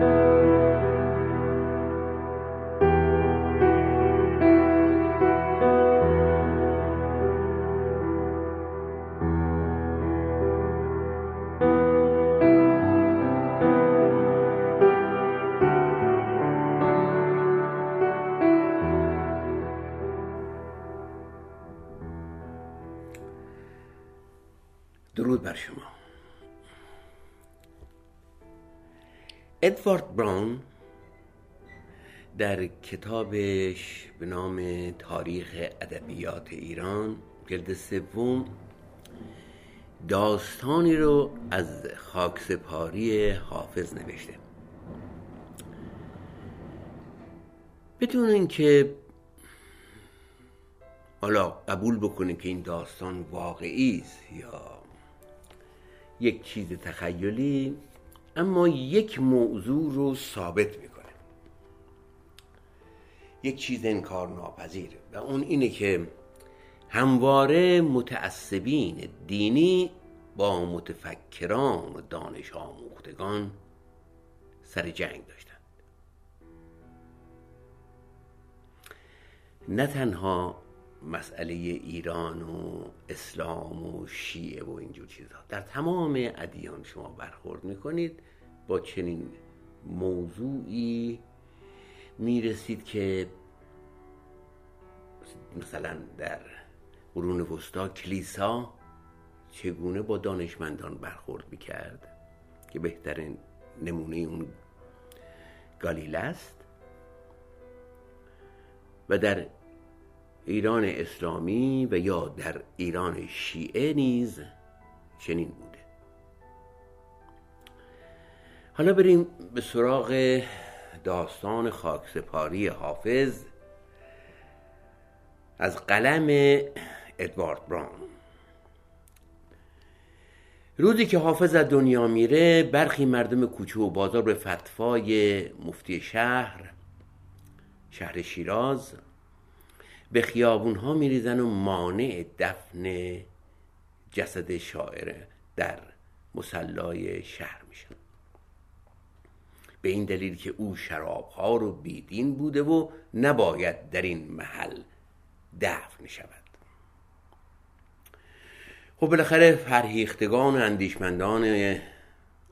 درود ادوارد براون در کتابش به نام تاریخ ادبیات ایران جلد سوم داستانی رو از خاکسپاری حافظ نوشته. بدون اینکه حالا قبول بکنه که این داستان واقعی است یا یک چیز تخیلی اما یک موضوع رو ثابت می‌کنه. یک چیز انکار ناپذیر و اون اینه که همواره متعصبین دینی با متفکران و دانش آموختگان سر جنگ داشتند. نه تنها مسئله ایران و اسلام و شیعه و اینجور چیزها. در تمام ادیان شما برخورد می‌کنید. با چنین موضوعی می‌رسید که مثلا در قرون وسطا کلیسا چگونه با دانشمندان برخورد می‌کرد که بهترین نمونه اون گالیله است؟ و در ایران اسلامی و یا در ایران شیعه نیز چنین بوده حالا بریم به سراغ داستان خاکسپاری حافظ از قلم ادوارد براون روزی که حافظ از دنیا میره برخی مردم کوچه و بازار به فتوای مفتی شهر شهر شیراز به خیابون ها میریزن و مانع دفن جسد شاعر در مسلای شهر میشن. به این دلیل که او شراب ها رو بیدین بوده و نباید در این محل دفن شود. خب بالاخره فرهیختگان و اندیشمندان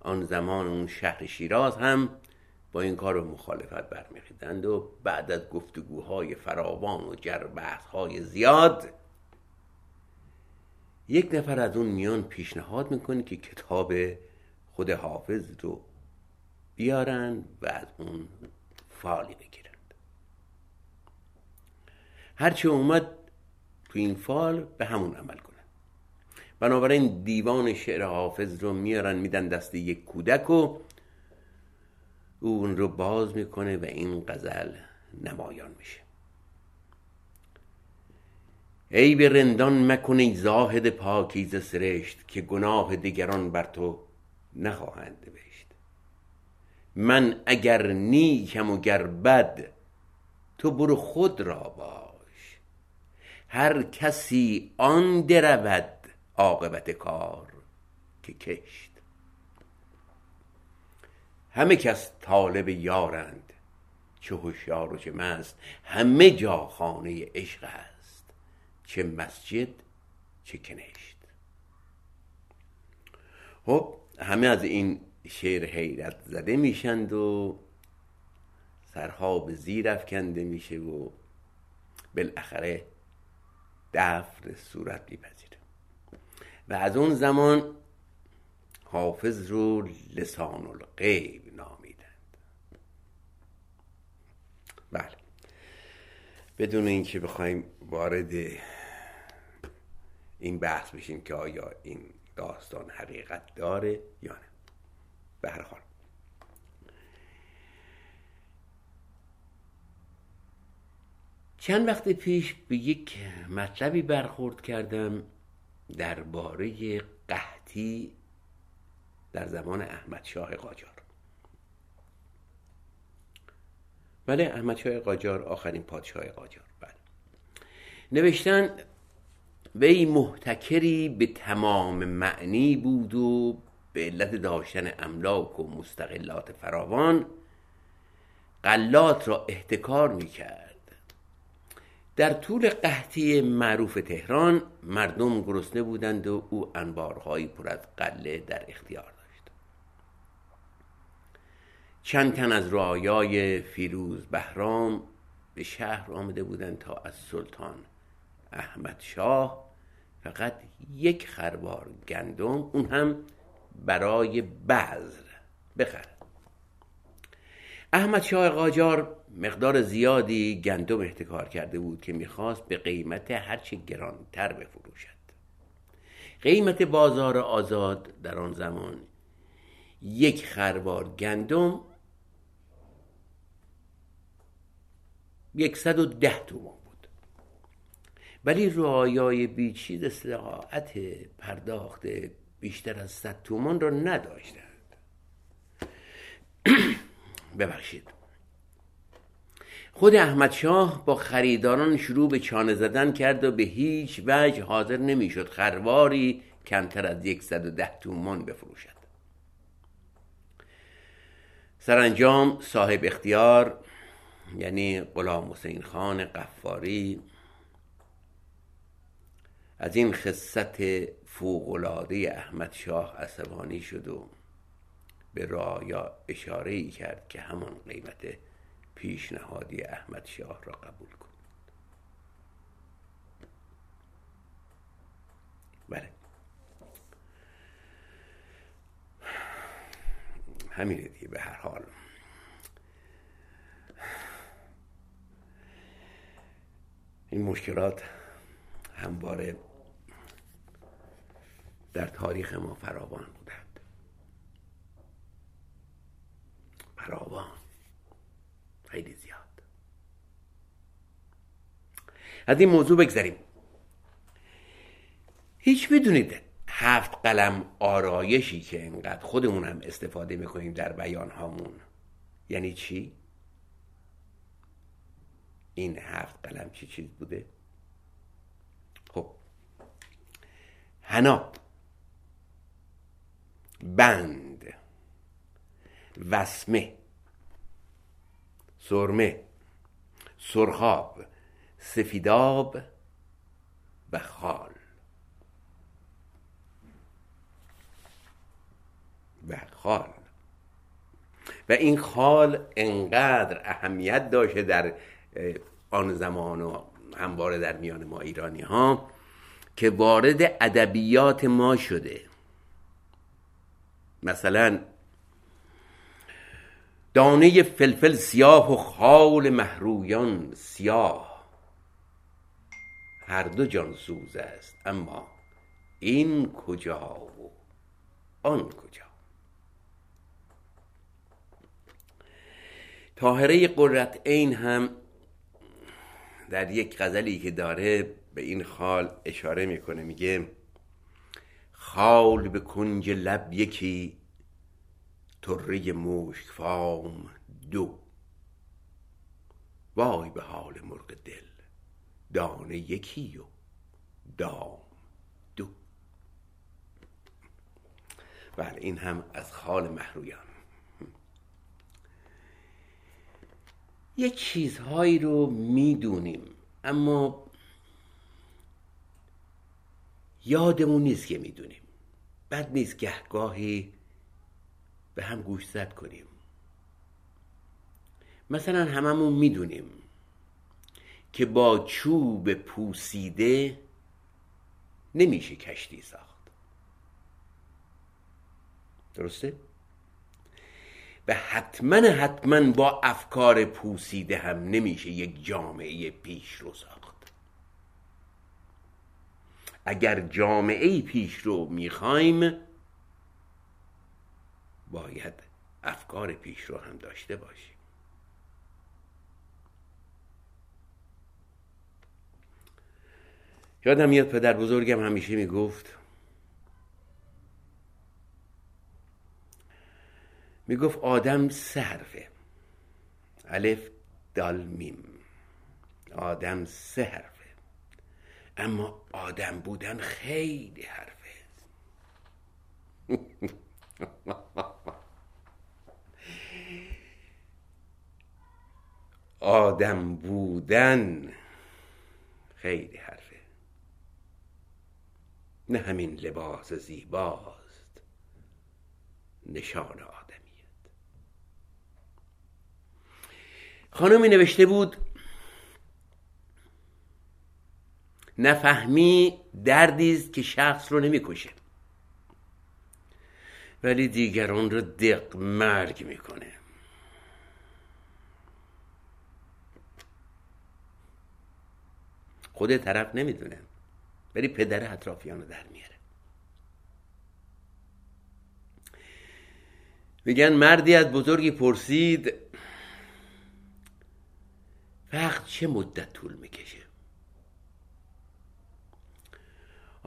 آن زمان اون شهر شیراز هم با این کار مخالفت برمیخیزند و بعد از گفتگوهای فراوان و های زیاد یک نفر از اون میان پیشنهاد می‌کنه که کتاب خود حافظ رو بیارن و از اون فالی بگیرند هرچه اومد تو این فال به همون عمل کنن. بنابراین دیوان شعر حافظ رو میارن میدن دست یک کودک و او اون رو باز می‌کنه و این غزل نمایان میشه. ای به رندان مکنی زاهد پاکیز سرشت که گناه دیگران بر تو نخواهند نوشت. من اگر نیکم و گر بد تو برو خود را باش. هر کسی آن درود عاقبت کار که کشت. همه کس طالب یارند چه هوشیار و چه مست. همه جا خانه عشق است چه مسجد چه کنشت. خب همه از این شعر حیرت زده میشند و سرها به زیر افکنده میشه و بالاخره دفر صورت میپذیره. و از اون زمان حافظ رو لسان الغیب نامیدند. بله. بدون اینکه بخوایم وارد این بحث بشیم که آیا این داستان حقیقت داره یا نه. به هر حال. چند وقت پیش به یک مطلبی برخورد کردم درباره قحطی در زمان احمد شاه قاجار. بله احمد شاه قاجار آخرین پادشاه قاجار. بله. نوشتن وی محتکری به تمام معنی بود و به علت داشتن املاک و مستقلات فراوان قلات را احتکار می کرد در طول قحطی معروف تهران مردم گرسنه بودند و او انبارهایی پر از قله در اختیار داشت. چند تن از رعایای فیروز بهرام به شهر آمده بودند تا از سلطان احمد شاه فقط یک خروار گندم اون هم برای بذر. بخرد احمد شاه قاجار مقدار زیادی گندم احتکار کرده بود که می‌خواست به قیمت هرچه گرانتر بفروشد. قیمت بازار آزاد در آن زمان یک خروار گندم یکصد و ده تومان بود. ولی رعایای بیچیز استقاعت پرداخت بیشتر از صد تومان را نداشتند. ببخشید. خود احمد شاه با خریداران شروع به چانه زدن کرد و به هیچ وجه حاضر نمی‌شد خرواری کمتر از ده تومان بفروشد. سرانجام صاحب اختیار یعنی غلام حسین خان قفاری از این خصت فوقلاده احمد شاه عصبانی شد و به رایا اشاره ای کرد که همان قیمت پیشنهادی احمد شاه را قبول کن. بله. همینه دیگه به هر حال. این مشکلات همواره در تاریخ ما فراوان بودند. فراوان. خیلی زیاد. از این موضوع بگذاریم هیچ می‌دونید هفت قلم آرایشی که انقدر خودمون هم استفاده می‌کنیم در بیان هامون یعنی چی؟ این هفت قلم چی چیز بوده؟ خب. هنا. بند. وسمه. سرمه. سرخاب. سفیداب. و خال. و خال. و این خال انقدر اهمیت داشته در آن زمان و همواره در میان ما ایرانی ها که وارد ادبیات ما شده. مثلا دانه فلفل سیاه و خال محرویان سیاه. هر دو جان سوز است اما این کجا و آن کجا؟ تاهره قررت عین هم در یک غزلی که داره به این خال اشاره می‌کنه میگه خال به کنج لب یکی طره مشک فام دو. وای به حال مرغ دل دانه یکی و دام دو. بله این هم از خال محرویان. یک چیزهایی رو می‌دونیم اما یادمون نیست که می‌دونیم. بد نیست گهگاهی به هم گوش زد کنیم. مثلا هممون می‌دونیم که با چوب پوسیده نمیشه کشتی ساخت. درسته؟ و حتما حتما با افکار پوسیده هم نمیشه یک جامعه پیش رو ساخت. اگر جامعه پیش رو می‌خوایم باید افکار پیش رو هم داشته باشیم. یادم میاد پدر بزرگم همیشه می‌گفت می‌گفت آدم سه حرفه الف دال میم. آدم سه حرفه اما آدم بودن خیلی حرفه. آدم بودن خیلی حرفه. نه همین لباس زیباست نشان آدمیت. خانمی نوشته بود نفهمی دردی است که شخص رو نمی‌کشه. ولی دیگران رو دق مرگ می‌کنه. خود طرف نمی‌دونه ولی پدر اطرافیان رو در میاره. میگن مردی از بزرگی پرسید وقت چه مدت طول می‌کشه؟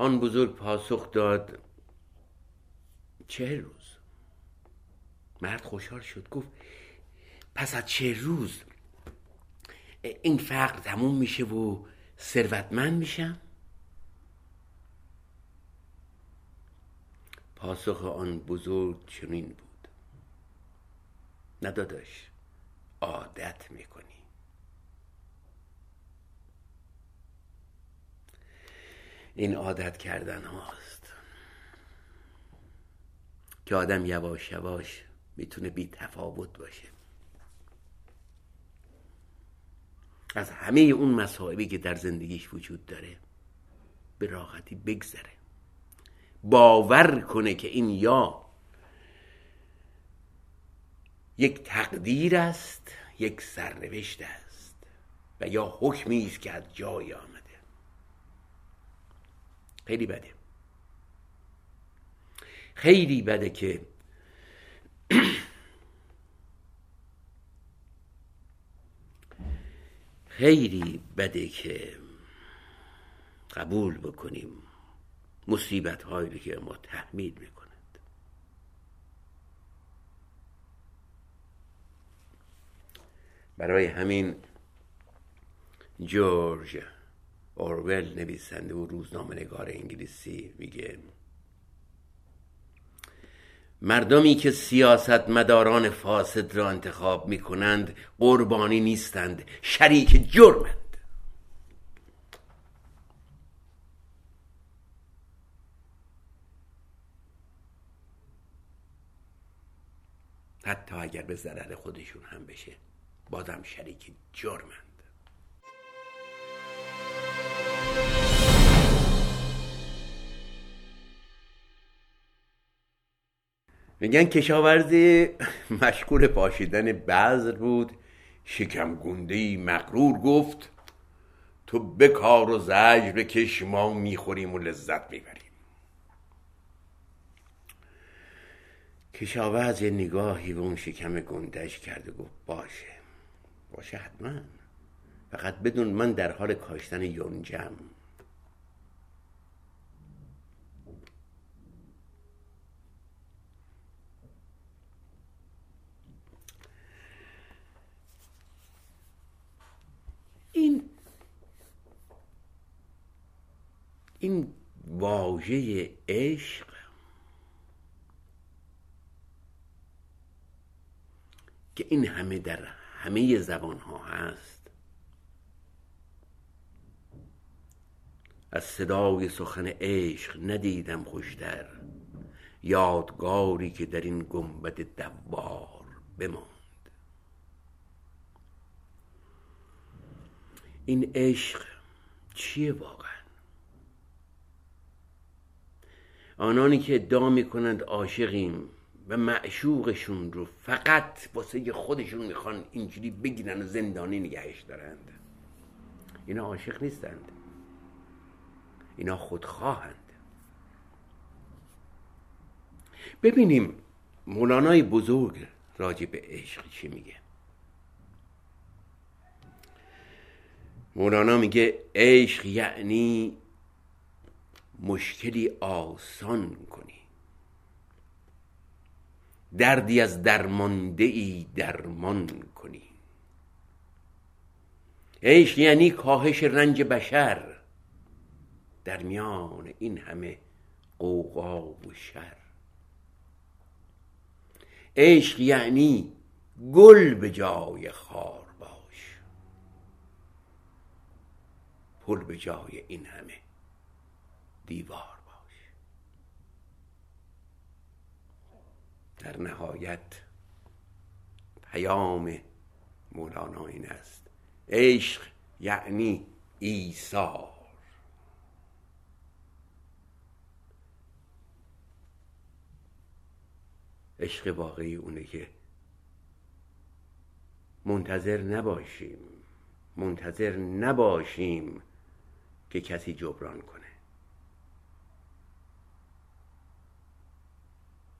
آن بزرگ پاسخ داد چه روز. مرد خوشحال شد گفت پس از چه روز این فقر تموم میشه و ثروتمند میشم؟ پاسخ آن بزرگ چنین بود. نداداش عادت می‌کنی. این عادت کردن هاست. که آدم یواش یواش می‌تونه بی تفاوت باشه. از همه اون مصائبی که در زندگیش وجود داره به راحتی بگذره. باور کنه که این یا یک تقدیر است یک سرنوشت است و یا حکمی است که از جای خیلی بده. خیلی بده که خیلی بده که قبول بکنیم مصیبت هایی که ما تحمیل می‌کند برای همین جورج اورول نویسنده و روزنامه نگار انگلیسی میگه مردمی که سیاست مداران فاسد را انتخاب می کنند قربانی نیستند شریک جرمند. حتی اگر به ضرر خودشون هم بشه بازم شریک جرمند. میگن کشاورزی مشغول پاشیدن بذر بود. شکم گنده مغرور گفت تو بکار و زجر بکش ما می‌خوریم و لذت می‌بریم. کشاورز نگاهی به اون شکم گندهش کرد و گفت باشه باشه حتما. فقط بدون من در حال کاشتن یونجم این این واژه عشق. که این همه در همه زبان ها هست. از صدای سخن عشق ندیدم خوشتر. یادگاری که در این گنبد دوار بماند. این عشق چیه واقعا؟ آنانی که ادعا می‌کنند عاشقیم و معشوقشون رو فقط واسه خودشون می‌خوان اینجوری بگیرن و زندانی نگهش دارند. اینا عاشق نیستند. اینا خودخواهند. ببینیم مولانای بزرگ راجع به عشق چی میگه. مولانا میگه عشق یعنی مشکلی آسان کنی. دردی از درمانده ای درمان کنی. عشق یعنی کاهش رنج بشر. در میان این همه قوقا و شر. عشق یعنی گل به جای خار باش. پل به جای این همه. دیوار باش. در نهایت پیام مولانا این است. عشق یعنی ایثار. عشق واقعی اونه که منتظر نباشیم منتظر نباشیم که کسی جبران کنه.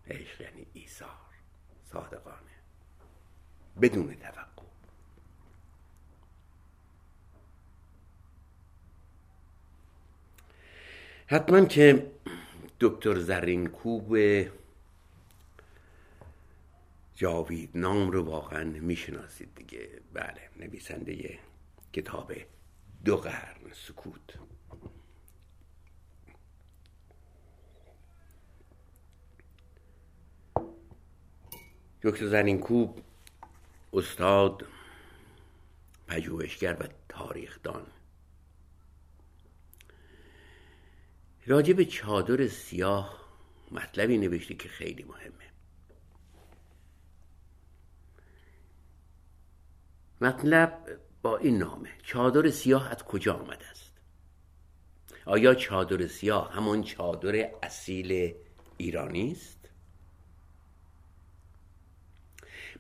عشق یعنی ایثار. صادقانه. بدون توقع. حتما که دکتر زرین کوب جاوید نام رو واقعا می‌شناسید دیگه. بله نویسنده کتاب دو قرن سکوت. دکتر زرین کوب استاد پژوهشگر و تاریخدان. راجع به چادر سیاه مطلبی نوشته که خیلی مهمه. مطلب با این نامه چادر سیاه از کجا آمده است؟ آیا چادر سیاه همون چادر اصیل ایرانی است؟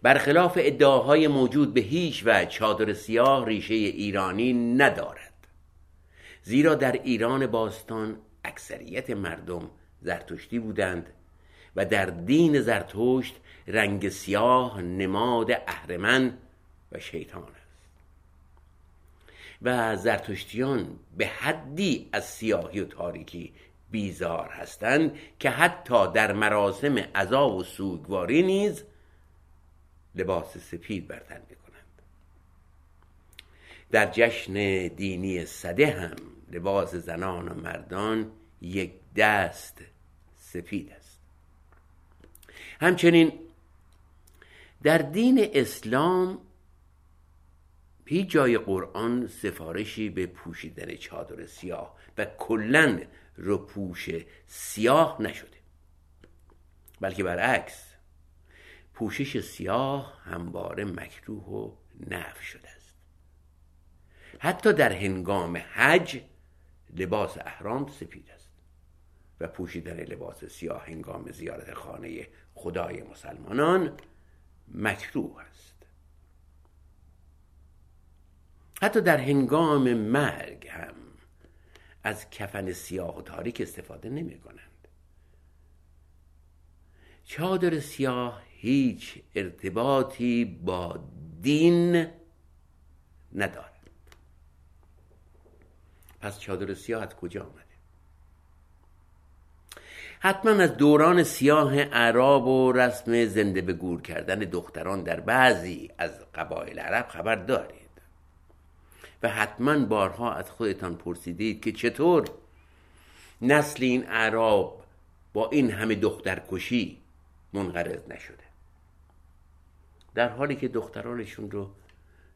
برخلاف ادعاهای موجود به هیچ و چادر سیاه ریشه ایرانی ندارد. زیرا در ایران باستان اکثریت مردم زرتشتی بودند و در دین زرتشت رنگ سیاه نماد اهرمن و شیطان است. و زرتشتیان به حدی از سیاهی و تاریکی بیزار هستند که حتی در مراسم عذا و سوگواری نیز لباس سپید بر تن می‌کنند. در جشن دینی صده هم لباس زنان و مردان یک دست سفید است. همچنین در دین اسلام هیچ جای قرآن سفارشی به پوشیدن چادر سیاه و کلا پوش سیاه نشده. بلکه برعکس پوشش سیاه همواره مکروه و نف شده است. حتی در هنگام حج لباس احرام سپید است و پوشیدن لباس سیاه هنگام زیارت خانه خدای مسلمانان مکروه است. حتی در هنگام مرگ هم از کفن سیاه و تاریک استفاده نمی کنند. چادر سیاه هیچ ارتباطی با دین ندارد. پس چادر سیاه از کجا آمده؟ حتما از دوران سیاه عرب و رسم زنده به گور کردن دختران در بعضی از قبایل عرب خبر دارید. و حتما بارها از خودتان پرسیدید که چطور نسل این عرب با این همه دخترکشی منقرض نشده. در حالی که دخترانشون رو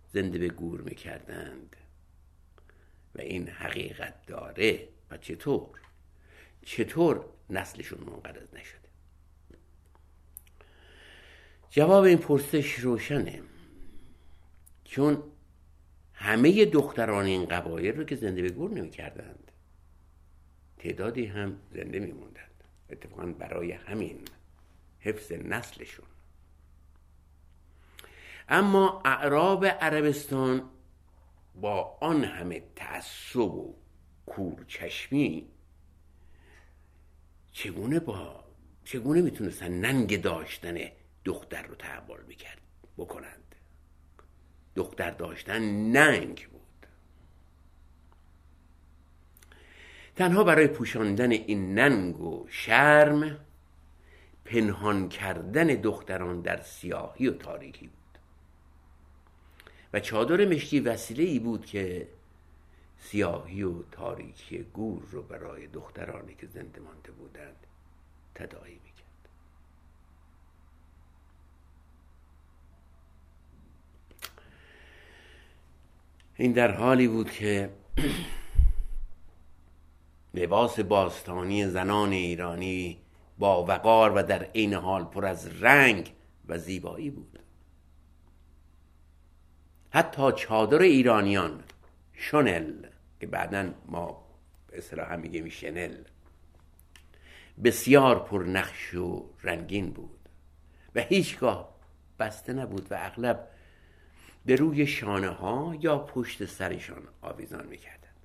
زنده به گور می‌کردند. و این حقیقت داره و چطور؟ چطور نسلشون منقرض نشده؟ جواب این پرسش روشنه. چون همه دختران این قبایل رو که زنده به گور نمی کردند تعدادی هم زنده می موندند اتفاقا برای همین حفظ نسلشون اما اعراب عربستان با آن همه تعصب و کورچشمی چگونه با چگونه می‌تونستن ننگ داشتن دختر رو تحمل می‌کرد بکنند؟ دختر داشتن ننگ بود. تنها برای پوشاندن این ننگ و شرم پنهان کردن دختران در سیاهی و تاریکی بود. و چادر مشکی وسیله ای بود که سیاهی و تاریکی گور رو برای دخترانی که زنده مانده بودند تداعی می‌کرد. این در حالی بود که لباس باستانی زنان ایرانی با وقار و در عین حال پر از رنگ و زیبایی بود. حتی چادر ایرانیان شنل که بعدا ما به اصطلاح میگیم شنل بسیار پر نقش و رنگین بود و هیچگاه بسته نبود و اغلب به روی شانه ها یا پشت سرشان آویزان می‌کردند.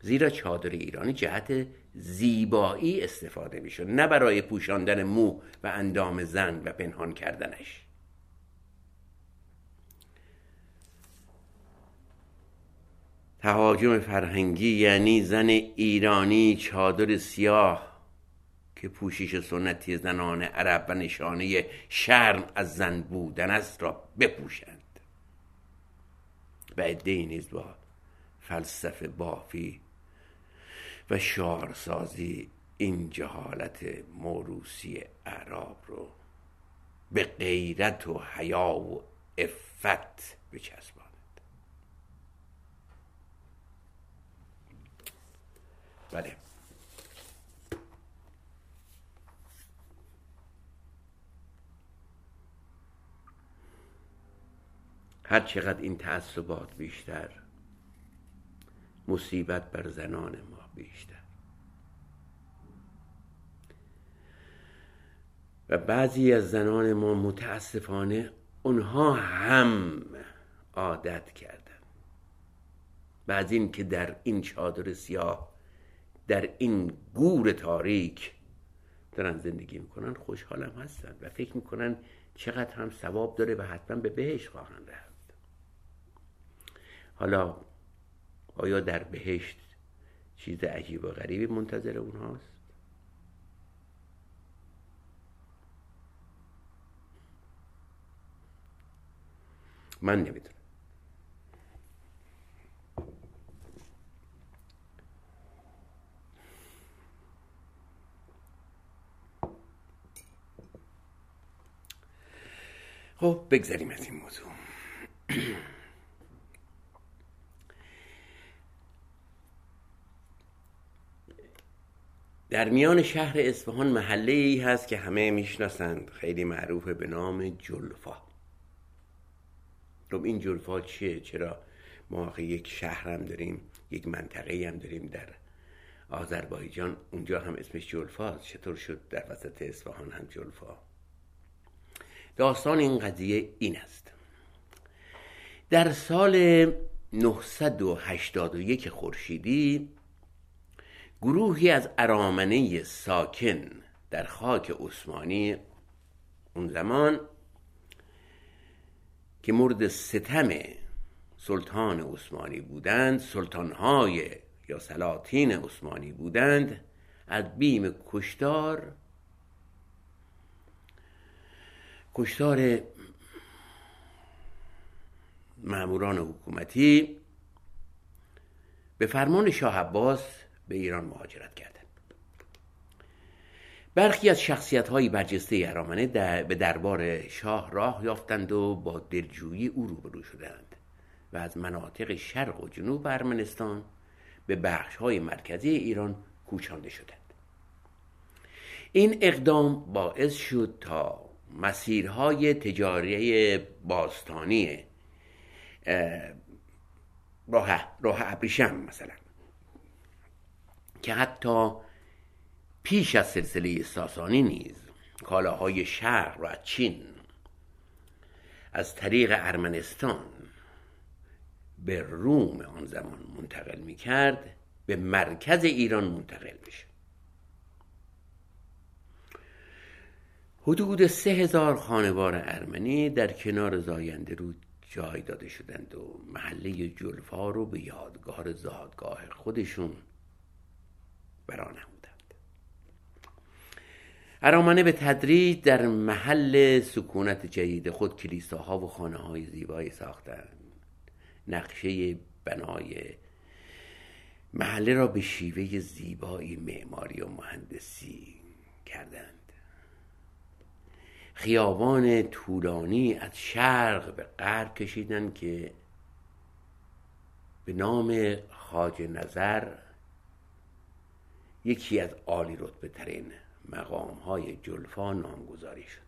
زیرا چادر ایرانی جهت زیبایی استفاده می‌شد نه برای پوشاندن مو و اندام زن و پنهان کردنش. تهاجم فرهنگی یعنی زن ایرانی چادر سیاه که پوشش سنتی زنان عرب و نشانه شرم از زن بودن است را بپوشند. و عدهای نیز با فلسفه بافی و شعارسازی این جهالت موروسی اعراب رو به غیرت و حیا و افت بچسباند. بله. هر چقدر این تعصبات بیشتر مصیبت بر زنان ما بیشتر. و بعضی از زنان ما متاسفانه اونها هم عادت کردن. بعد این که در این چادر سیاه در این گور تاریک دارن زندگی می‌کنن خوشحالم هستن و فکر می‌کنن چقدر هم ثواب داره و حتما به بهش خواهند رفت. حالا آیا در بهشت چیز عجیب و غریبی منتظر اونهاست؟ من نمی‌دونم. خب بگذاریم از این موضوع. در میان شهر اصفهان محله ای هست که همه می‌شناسند. خیلی معروفه به نام جلفا. خب این جلفا چیه؟ چرا ما یک شهر هم داریم یک منطقه هم داریم در آذربایجان؟ اونجا هم اسمش جلفا چطور شد در وسط اصفهان هم جلفا؟ داستان این قضیه این است. در سال 981 خورشیدی گروهی از ارامنه ساکن در خاک عثمانی اون زمان که مورد ستم سلطان عثمانی بودند سلطانهای یا سلاطین عثمانی بودند از بیم کشتار کشتار ماموران حکومتی به فرمان شاه عباس به ایران مهاجرت کردند. برخی از شخصیت های برجسته ارامنه در به دربار شاه راه یافتند و با دلجویی او روبرو شدند و از مناطق شرق و جنوب ارمنستان به بخش های مرکزی ایران کوچانده شدند. این اقدام باعث شد تا مسیرهای تجاری باستانی راه, راه ابریشم مثلا. که حتی پیش از سلسله ساسانی نیز کالاهای شهر و چین از طریق ارمنستان به روم آن زمان منتقل می کرد به مرکز ایران منتقل بشه حدود سه هزار خانوار ارمنی در کنار زاینده رود جای داده شدند و محله جلفا رو به یادگار زادگاه خودشون برانمودند. ارامنه به تدریج در محل سکونت جدید خود کلیساها و خانه های زیبایی ساختند. نقشه بنای محله را به شیوه زیبایی معماری و مهندسی کردند. خیابان طولانی از شرق به غرب کشیدند که به نام خاج نظر یکی از عالی رتبه ترین مقام های جلفا نامگذاری شد.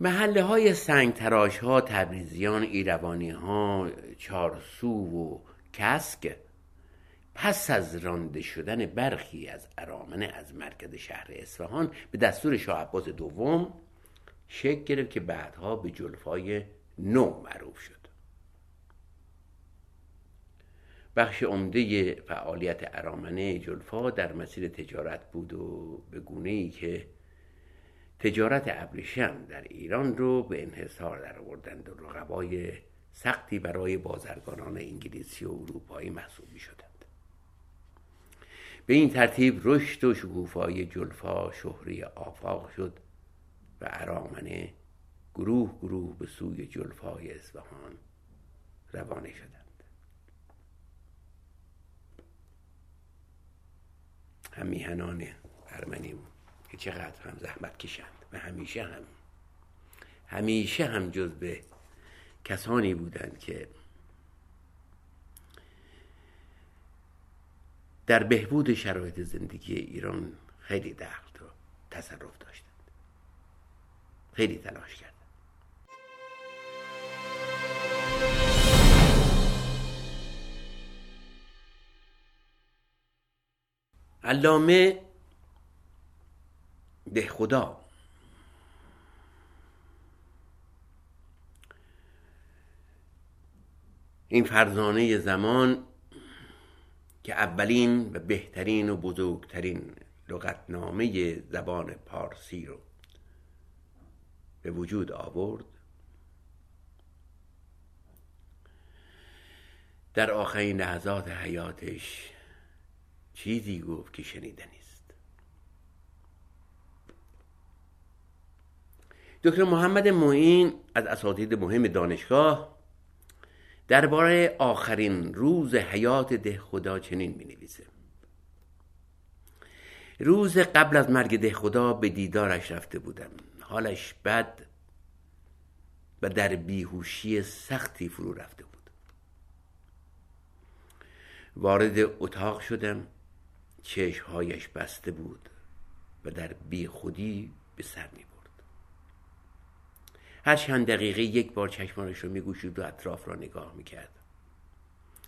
محله های سنگ تراش ها تبریزیان ایروانی ها چارسو و کسک پس از رانده شدن برخی از ارامنه از مرکز شهر اصفهان به دستور شاه عباس دوم شکل گرفت که بعدها به جلفای نو معروف شد. بخش عمده فعالیت ارامنه جلفا در مسیر تجارت بود و به گونه ای که تجارت ابریشم در ایران رو به انحصار در آوردند و رقبای سختی برای بازرگانان انگلیسی و اروپایی محسوب می به این ترتیب رشد و شکوفایی جلفا شهری آفاق شد و ارامنه گروه گروه به سوی جلفای اصفهان روانه شدند. هم میهنان که چقدر هم زحمت کشند و همیشه هم همیشه هم جز به کسانی بودند که در بهبود شرایط زندگی ایران خیلی دخل و تصرف داشتند. خیلی تلاش کردند. علامه به خدا. این فرزانه زمان که اولین و بهترین و بزرگترین لغتنامه زبان پارسی رو به وجود آورد. در آخرین لحظات حیاتش چیزی گفت که شنیدنی است دکتر محمد معین از اساتید مهم دانشگاه درباره آخرین روز حیات ده خدا چنین می نویسه روز قبل از مرگ ده خدا به دیدارش رفته بودم. حالش بد و در بیهوشی سختی فرو رفته بود. وارد اتاق شدم. چشمهایش بسته بود و در بیخودی به سر می هر چند دقیقه یک بار چشمانش رو می گوشید و اطراف را نگاه می کرد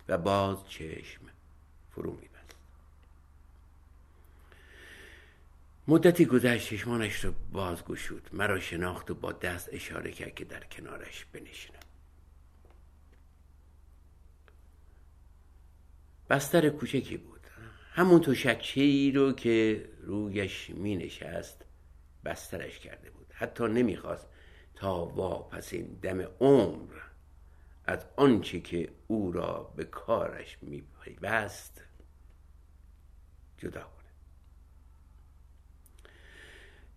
و باز چشم فرو می بست مدتی گذشت چشمانش رو باز گشود مرا شناخت و با دست اشاره کرد که در کنارش بنشینم بستر کوچکی بود. همون تو ای رو که رویش می نشست بسترش کرده بود. حتی نمی‌خواست تا واپسین دم عمر از آنچه که او را به کارش می پیوست جدا کنه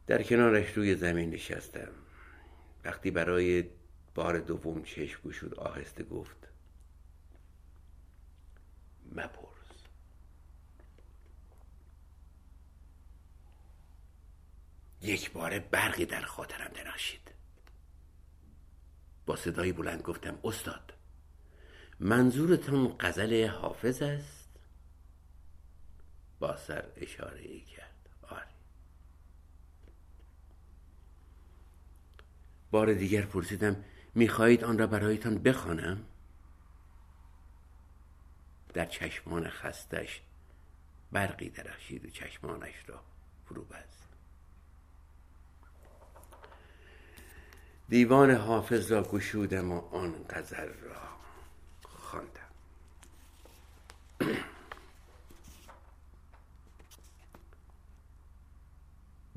در کنارش روی زمین نشستم. وقتی برای بار دوم چشم گشود آهسته گفت مپر یک بار برقی در خاطرم درخشید با صدایی بلند گفتم استاد منظورتون غزل حافظ است؟ با سر اشاره ای کرد آره. بار دیگر پرسیدم می‌خواهید آن را برایتان بخوانم؟ در چشمان خستش برقی درخشید و چشمانش را فرو بست دیوان حافظ را گشودم و آن غزل را خواندم.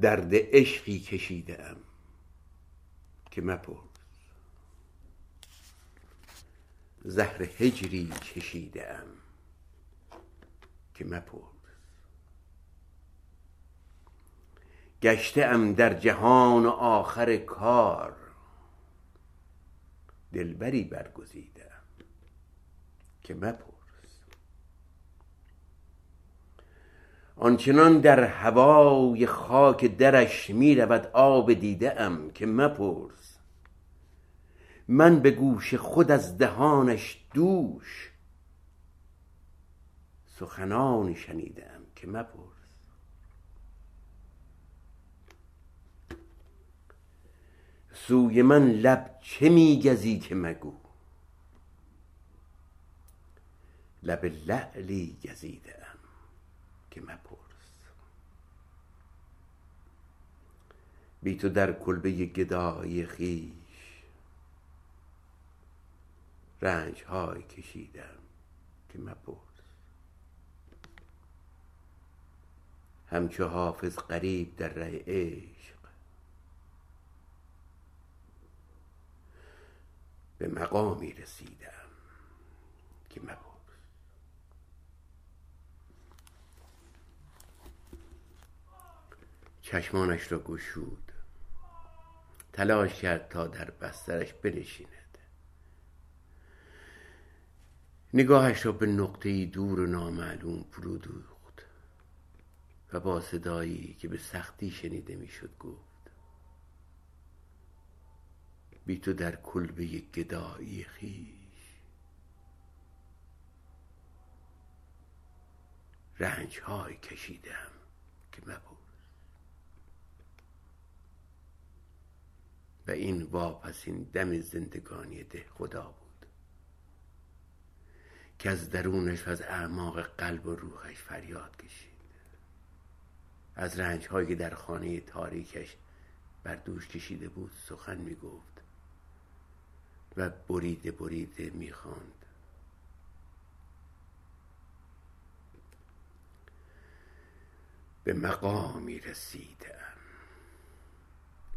درد عشقی کشیده ام که مپرس. زهر هجری کشیده ام که مپرس. گشته ام در جهان آخر کار. دلبری برگزیدم که مپرس. آنچنان در هوای خاک درش می رود آب دیده ام که مپرس. من به گوش خود از دهانش دوش سخنانی شنیدم که مپرس. سوی من لب چه میگزی که مگو؟ لب لعلی گزیدم که مپرس. بی تو در کلبه گدایی خیش رنج های کشیدم که مپرس. همچو حافظ قریب در ره عشق به مقامی رسیدم که مپرس چشمانش را گشود. تلاش کرد تا در بسترش بنشیند. نگاهش را به نقطه دور و نامعلوم فرو دوخت و با صدایی که به سختی شنیده می‌شد گفت بی تو در کلبه گدایی خیش. رنج های کشیدم که مبود و این واپسین دم زندگانی ده خدا بود. که از درونش و از اعماق قلب و روحش فریاد کشید. از رنج هایی در خانه تاریکش بر دوش کشیده بود سخن می گفت و بریده بریده می خواند به مقامی رسیدم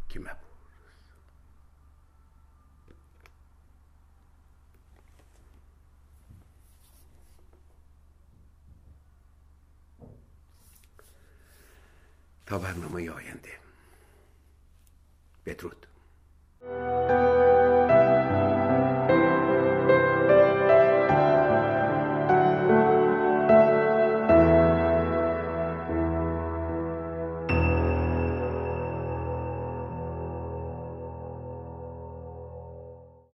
که مبود تا برنامه آینده. بدرود.